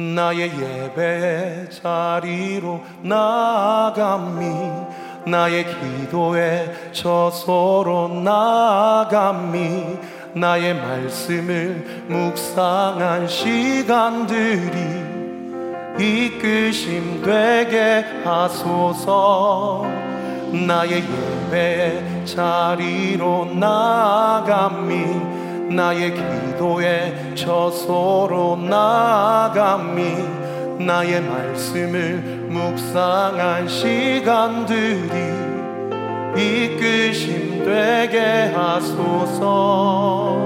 나의 예배 자리로 나감이 나의 기도에 저소로 나감이 나의 말씀을 묵상한 시간들이 이끄심 되게 하소서. 나의 예배 자리로 나감이 나의 기도에 저소로 나감이 나의 말씀을 묵상한 시간들이 이끄심 되게 하소서.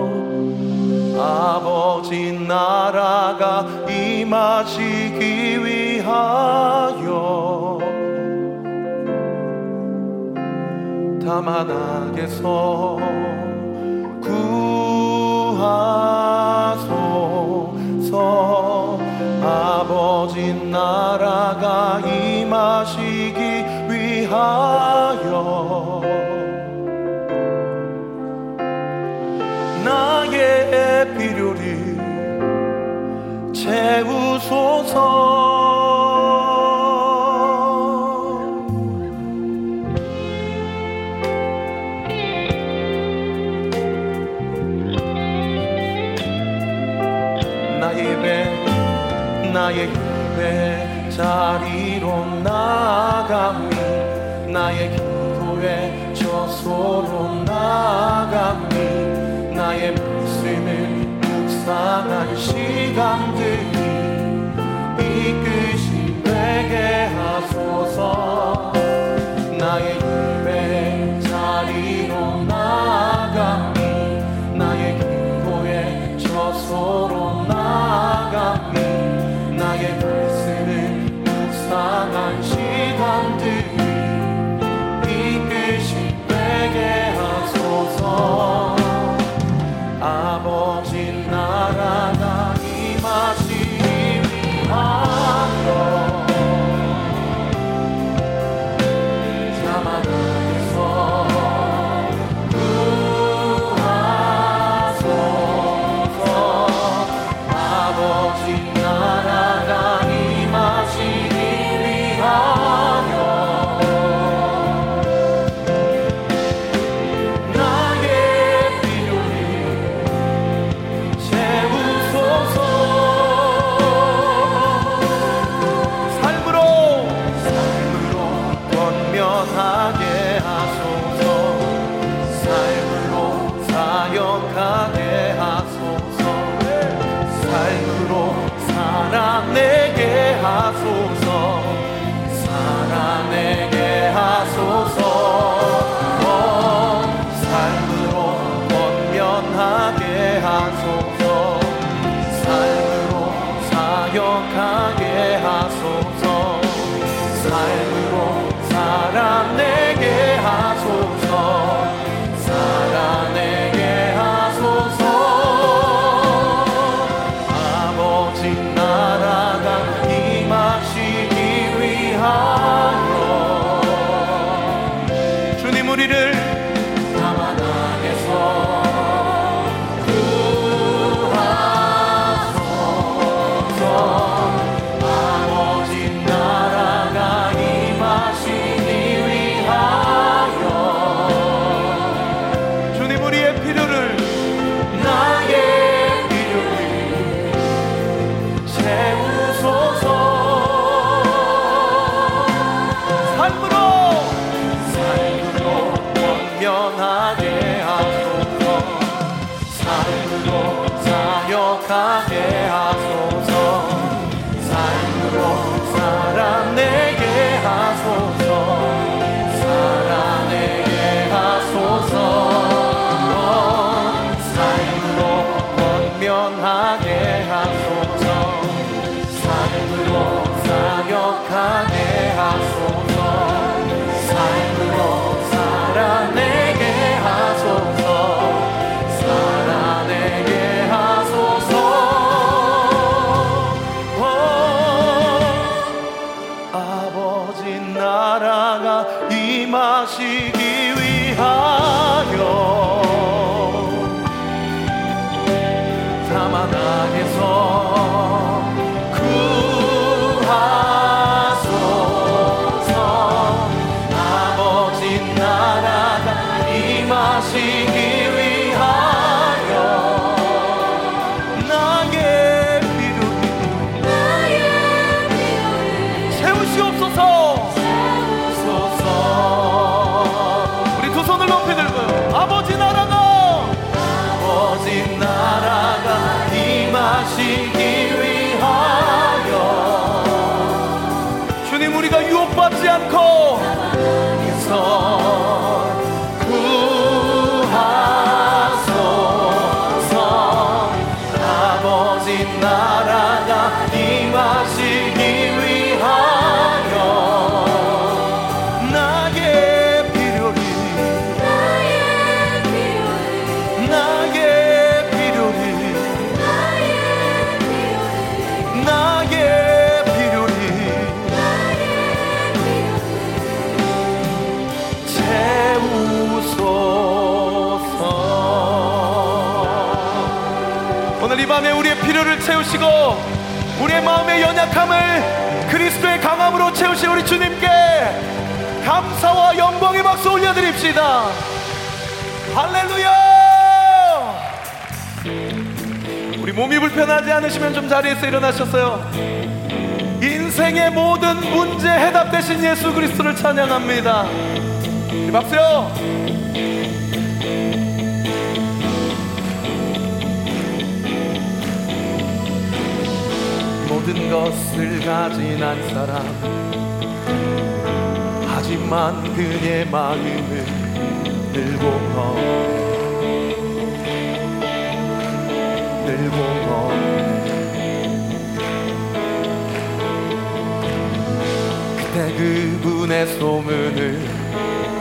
아버지 나라가 임하시기 위하여 다만하게서 구 아버지 나라가 임하시기 위하여. 나의 필요를 채우소서. 나의 예배 나의 자리로 나감이 나의 기도에 저소로 나감이 나의 말씀을 묵상한 시간들 하소서 삶으로 밤에 우리의 필요를 채우시고 우리의 마음의 연약함을 그리스도의 강함으로 채우신 우리 주님께 감사와 영광의 박수 올려드립시다. 할렐루야! 우리 몸이 불편하지 않으시면 좀 자리에서 일어나셨어요. 인생의 모든 문제 해답 되신 예수 그리스도를 찬양합니다. 박수요 모든 것을 가진 한 사람. 하지만 그의 마음은 늘고 늘고 그때 그분의 소문을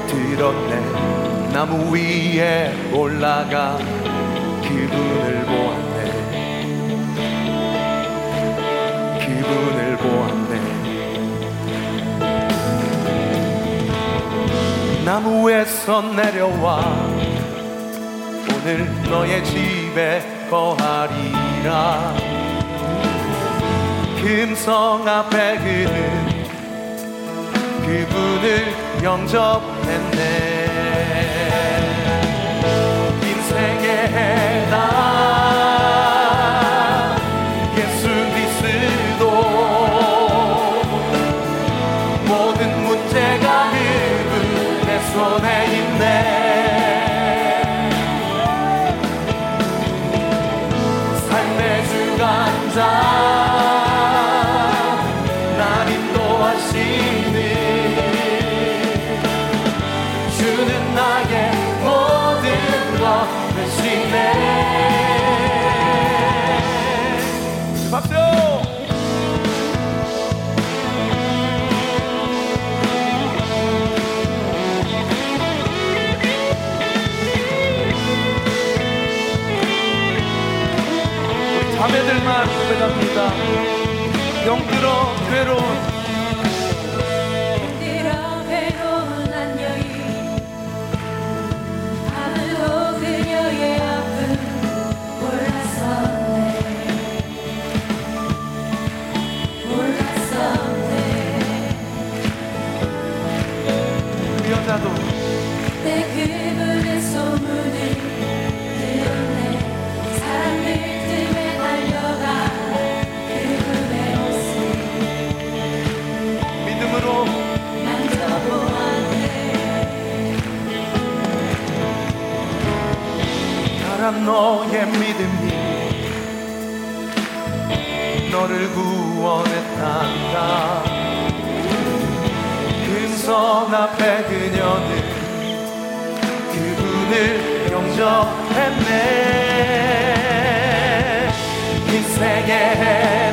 들었네. 나무 위에 올라가 그분을 보았네 보았네. 나무에서 내려와 오늘 너의 집에 거하리라. 금성 앞에 그는 그분을 영접했네 자매들만 고백합니다. 영들어 괴로운 가란 너의 믿음이 너를 구원했단다. 금성 앞에 그녀는 그분을 영접했네. 인생의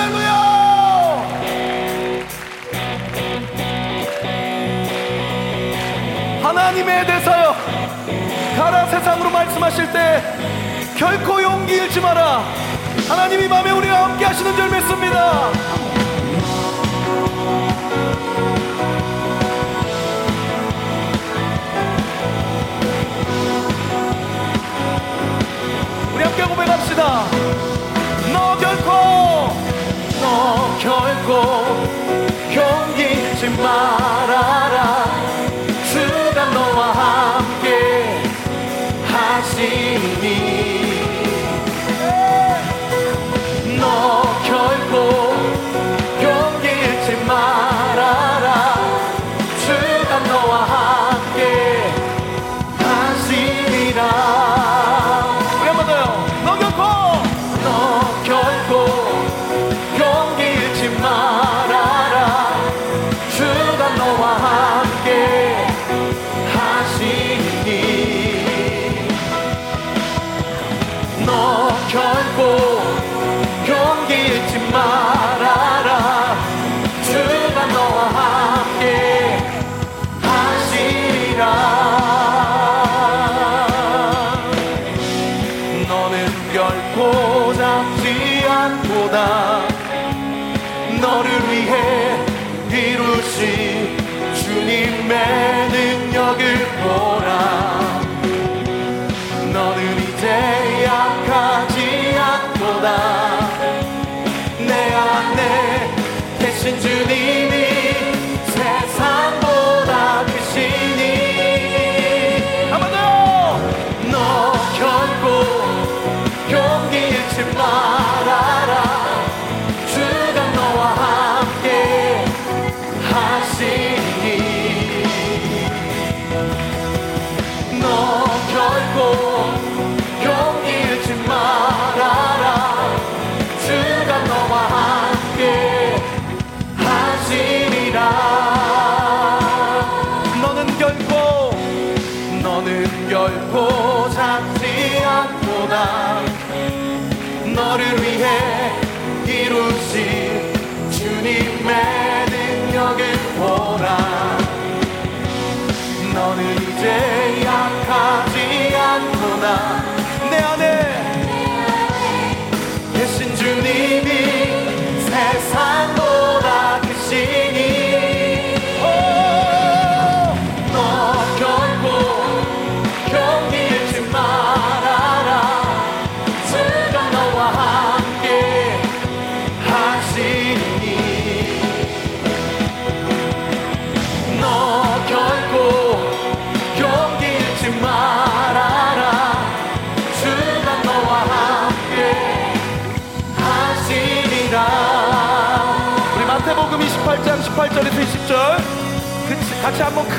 할렐루야! 하나님에 대해서요. 가라 세상으로 말씀하실 때 결코 용기 잃지 마라. 하나님이 밤에 우리와 함께 하시는 줄 믿습니다. 우리 함께 고백합시다. 너 결코, 잃지 말아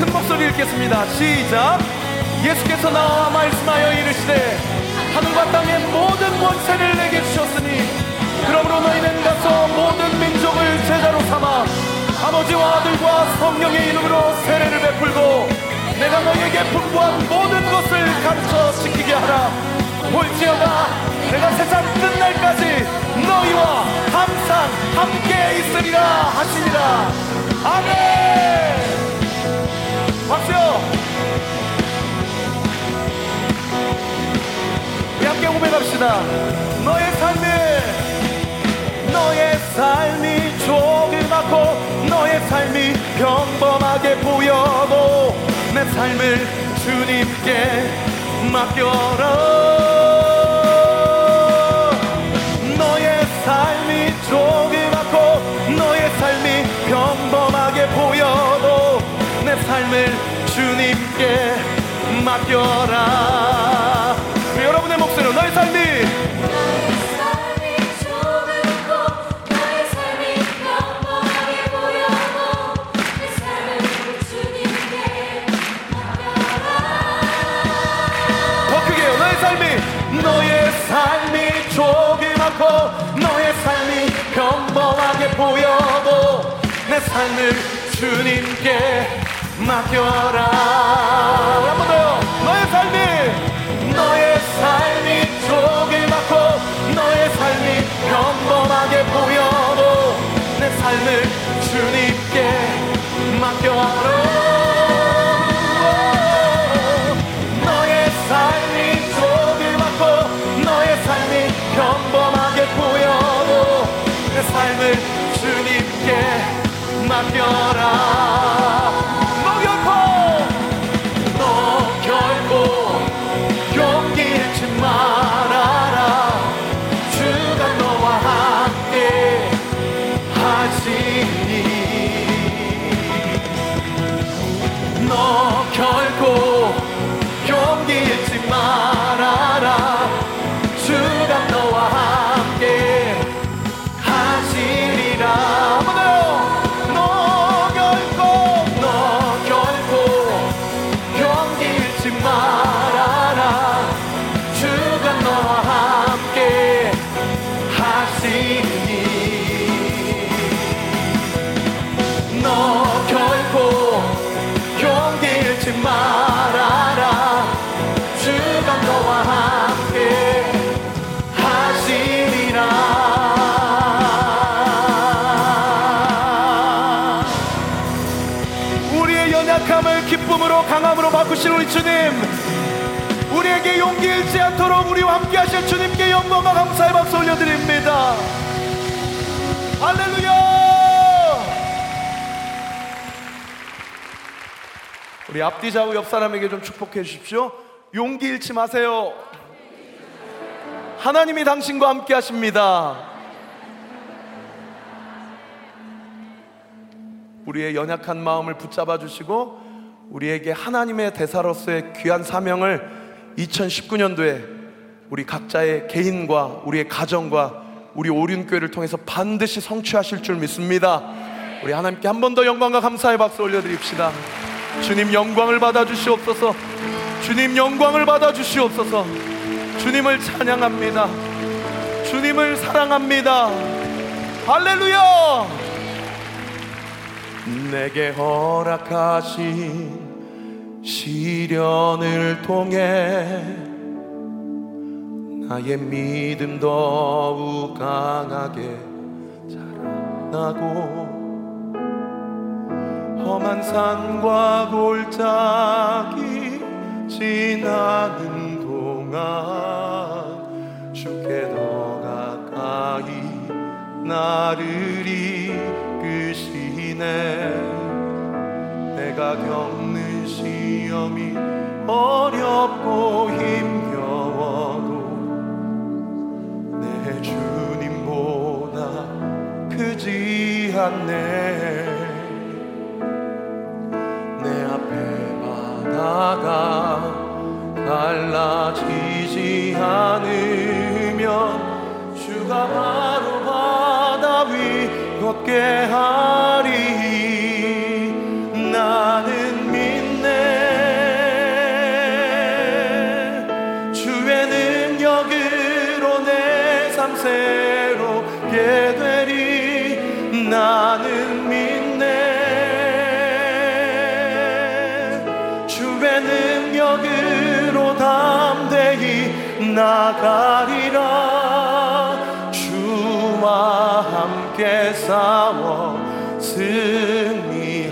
큰 목소리 읽겠습니다. 시작. 예수께서 나와 말씀하여 이르시되 하늘과 땅의 모든 권세를 내게 주셨으니 그러므로 너희는 가서 모든 민족을 제자로 삼아 아버지와 아들과 성령의 이름으로 세례를 베풀고 내가 너희에게 분부한 모든 것을 가르쳐 지키게 하라. 볼지어다 내가 세상 끝날까지 너희와 항상 함께 있으리라 하시니라 아멘 고백합시다. 너의 삶이 너의 삶이 조그맣고 너의 삶이 평범하게 보여도 내 삶을 주님께 맡겨라. 너의 삶이 조그맣고 너의 삶이 평범하게 보여도 내 삶을 주님께 맡겨라 여러분의 목소리로 너의 삶이. 너의 삶이. 삶이 조그맣고 너의 삶이 평범하게 보여도 내 삶을 주님께 맡겨라. 한 번 더요. 너의 삶이 보여도 내 삶을 주님께 맡겨하라. 바꾸신 우리 주님 우리에게 용기 잃지 않도록 우리와 함께 하실 주님께 영광과 감사의 박수 올려드립니다. 할렐루야! 우리 앞뒤 좌우 옆 사람에게 좀 축복해 주십시오. 용기 잃지 마세요. 하나님이 당신과 함께 하십니다. 우리의 연약한 마음을 붙잡아 주시고 우리에게 하나님의 대사로서의 귀한 사명을 2019년도에 우리 각자의 개인과 우리의 가정과 우리 오륜교회를 통해서 반드시 성취하실 줄 믿습니다. 우리 하나님께 한 번 더 영광과 감사의 박수 올려드립시다. 주님 영광을 받아 주시옵소서. 주님 영광을 받아 주시옵소서. 주님을 찬양합니다. 주님을 사랑합니다. 할렐루야! 내게 허락하신 시련을 통해 나의 믿음 더욱 강하게 자라나고 험한 산과 골짜기 지나는 동안 주께 더 가까이 나를 이 끄시네 내가 겪는 시험이 어렵고 힘겨워도 내 주님보다 크지 않네. 내 앞에 바다가 갈라지지 않으면 주가 바로 바다 위 걷게 하리 새롭게 되리. 나는 믿네. 주의 능력으로 담대히 나가리라. 주와 함께 싸워 승리하리라.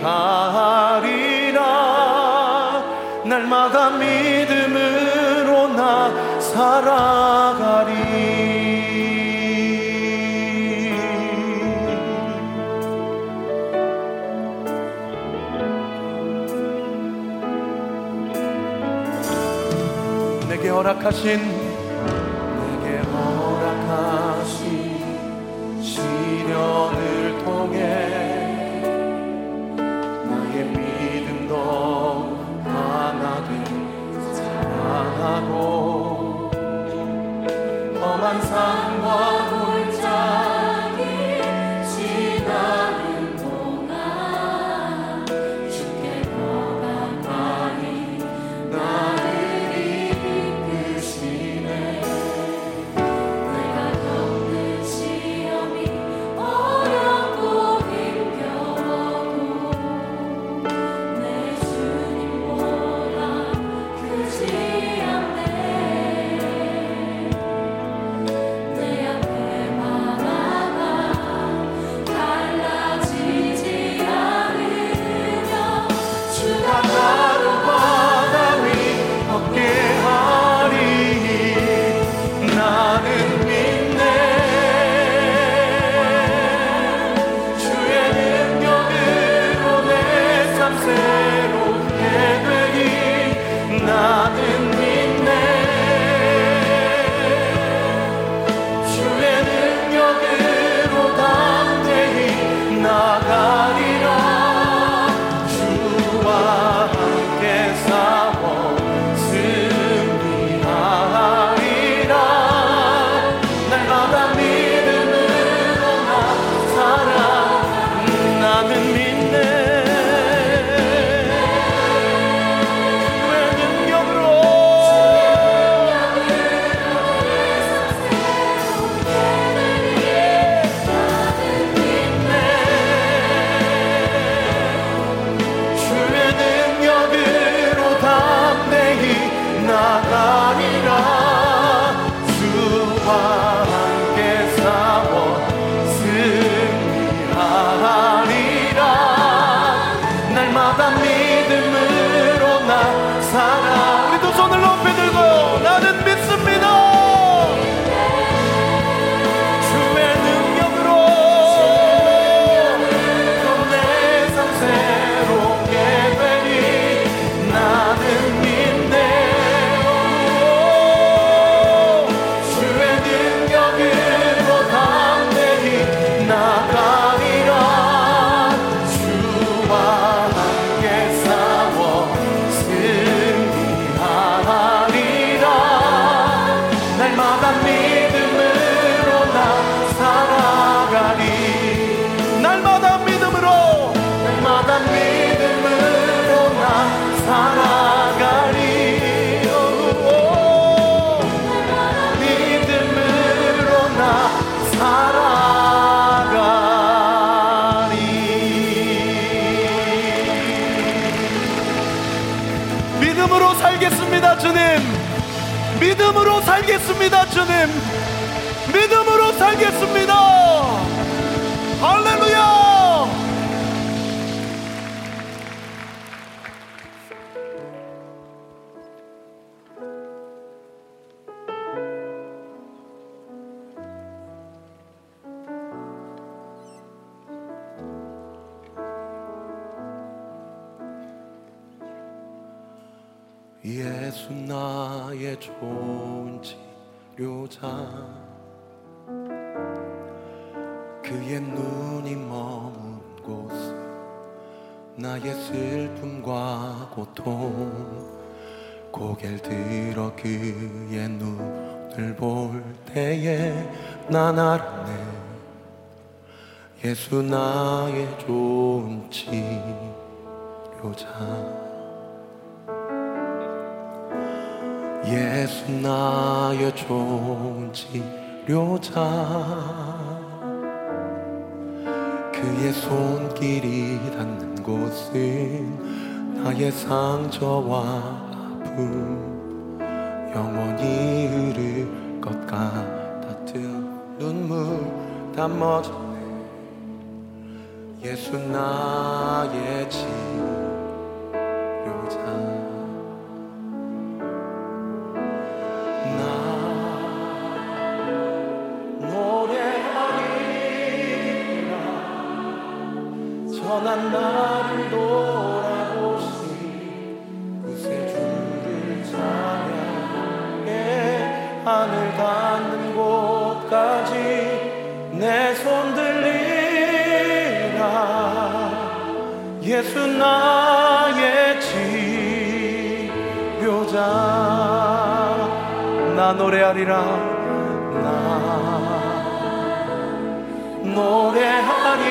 날마다 믿음으로 나 살아가 허락하신 내게 허락하신 시련을 통해 나의 믿음 더 강하게 자라나고 험한 산과 예수 나의 좋은 치료자. 그의 눈이 머문 곳에 나의 슬픔과 고통. 고개를 들어 그의 눈을 볼 때에 난 알았네 예수 나의 좋은 치료자 예수 나의 치료자. 그의 손길이 닿는 곳은 나의 상처와 아픔. 영원히 흐를 것 같았던 눈물 담아졌네. 예수 나의 치 나 노래하리라. 나 노래하리라.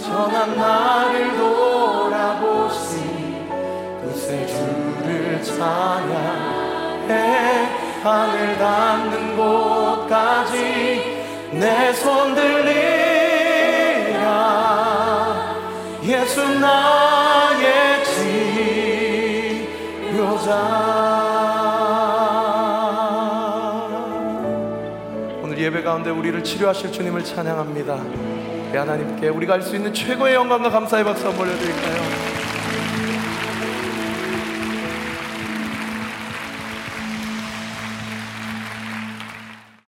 전한 나를 돌아보시. 구세주를 찬양해. 하늘 닿는 곳까지 내 손 들리라. 예수 나 오늘 예배 가운데 우리를 치료하실 주님을 찬양합니다. 하나님께 우리가 할 수 있는 최고의 영광과 감사의 박수 한번 올려드릴까요?